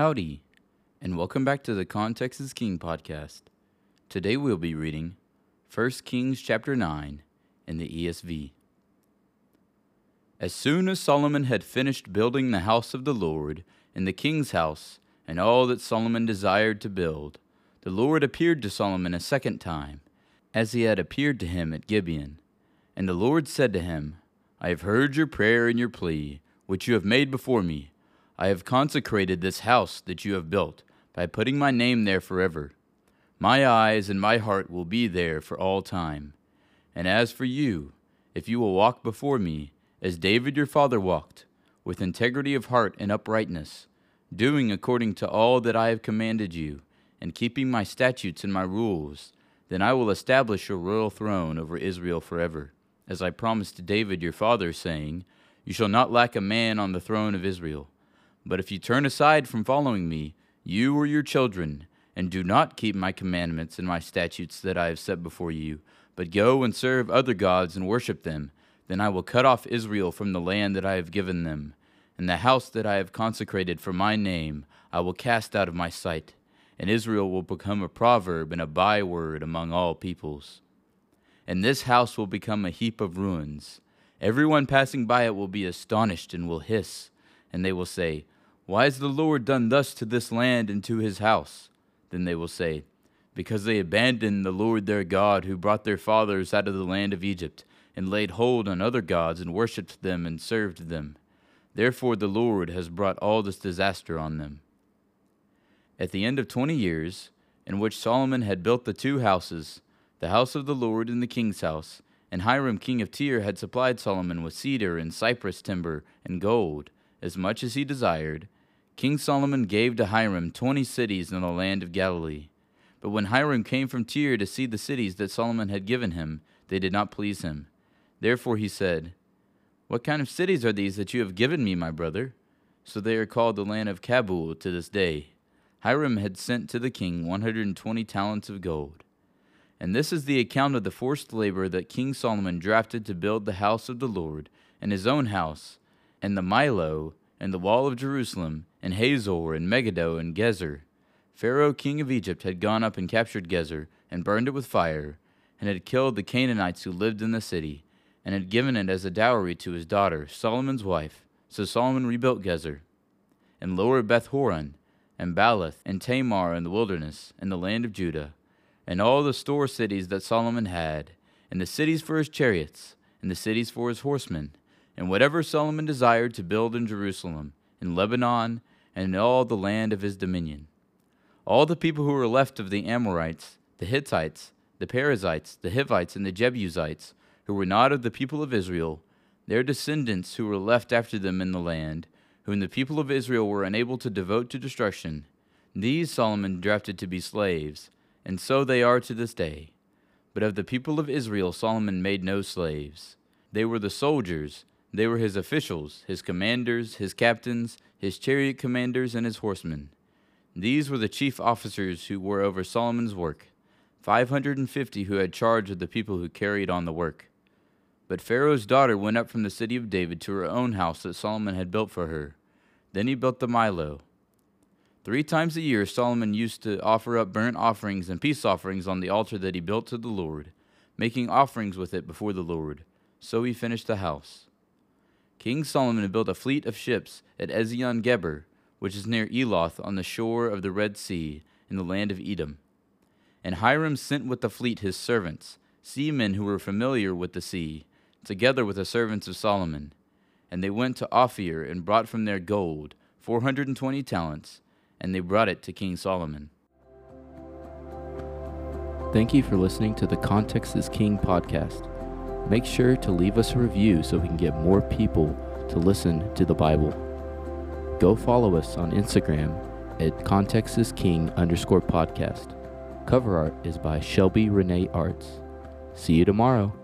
Howdy, and welcome back to the Context is King podcast. Today we'll be reading 1 Kings chapter 9 in the ESV. As soon as Solomon had finished building the house of the Lord and the king's house and all that Solomon desired to build, the Lord appeared to Solomon a second time, as he had appeared to him at Gibeon. And the Lord said to him, I have heard your prayer and your plea, which you have made before me I have consecrated this house that you have built by putting my name there forever. My eyes and my heart will be there for all time. And as for you, if you will walk before me, as David your father walked, with integrity of heart and uprightness, doing according to all that I have commanded you, and keeping my statutes and my rules, then I will establish your royal throne over Israel forever, as I promised David your father, saying, You shall not lack a man on the throne of Israel. But if you turn aside from following me, you or your children, and do not keep my commandments and my statutes that I have set before you, but go and serve other gods and worship them, then I will cut off Israel from the land that I have given them, and the house that I have consecrated for my name I will cast out of my sight, and Israel will become a proverb and a byword among all peoples. And this house will become a heap of ruins. Everyone passing by it will be astonished and will hiss and they will say, Why has the Lord done thus to this land and to his house? Then they will say, Because they abandoned the Lord their God, who brought their fathers out of the land of Egypt, and laid hold on other gods, and worshipped them and served them. Therefore the Lord has brought all this disaster on them. At the end of twenty years, in which Solomon had built the two houses, the house of the Lord and the king's house, and Hiram king of Tyre had supplied Solomon with cedar and cypress timber and gold, as much as he desired, King Solomon gave to Hiram twenty cities in the land of Galilee. But when Hiram came from Tyre to see the cities that Solomon had given him, they did not please him. Therefore he said, What kind of cities are these that you have given me, my brother? So they are called the land of Cabul to this day. Hiram had sent to the king 120 talents of gold. And this is the account of the forced labor that King Solomon drafted to build the house of the Lord, and his own house, and the Millo, and the wall of Jerusalem, and Hazor, and Megiddo, and Gezer. Pharaoh king of Egypt had gone up and captured Gezer, and burned it with fire, and had killed the Canaanites who lived in the city, and had given it as a dowry to his daughter, Solomon's wife. So Solomon rebuilt Gezer, and lower Beth Horon, and Baalath, and Tamar in the wilderness, in the land of Judah, and all the store cities that Solomon had, and the cities for his chariots, and the cities for his horsemen, and whatever Solomon desired to build in Jerusalem, in Lebanon, and in all the land of his dominion. All the people who were left of the Amorites, the Hittites, the Perizzites, the Hivites, and the Jebusites, who were not of the people of Israel, their descendants who were left after them in the land, whom the people of Israel were unable to devote to destruction, these Solomon drafted to be slaves, and so they are to this day. But of the people of Israel Solomon made no slaves. They were the soldiers they were his officials, his commanders, his captains, his chariot commanders, and his horsemen. These were the chief officers who were over Solomon's work, 550 who had charge of the people who carried on the work. But Pharaoh's daughter went up from the city of David to her own house that Solomon had built for her. Then he built the Millo. Three times a year Solomon used to offer up burnt offerings and peace offerings on the altar that he built to the Lord, making offerings with it before the Lord. So he finished the house. King Solomon built a fleet of ships at Ezion Geber, which is near Eloth on the shore of the Red Sea in the land of Edom. And Hiram sent with the fleet his servants, seamen who were familiar with the sea, together with the servants of Solomon. And they went to Ophir and brought from there gold, 420 talents, and they brought it to King Solomon. Thank you for listening to the Context is King podcast. Make sure to leave us a review so we can get more people to listen to the Bible. Go follow us on Instagram at contextisking underscore podcast. Cover art is by Shelby Renee Arts. See you tomorrow.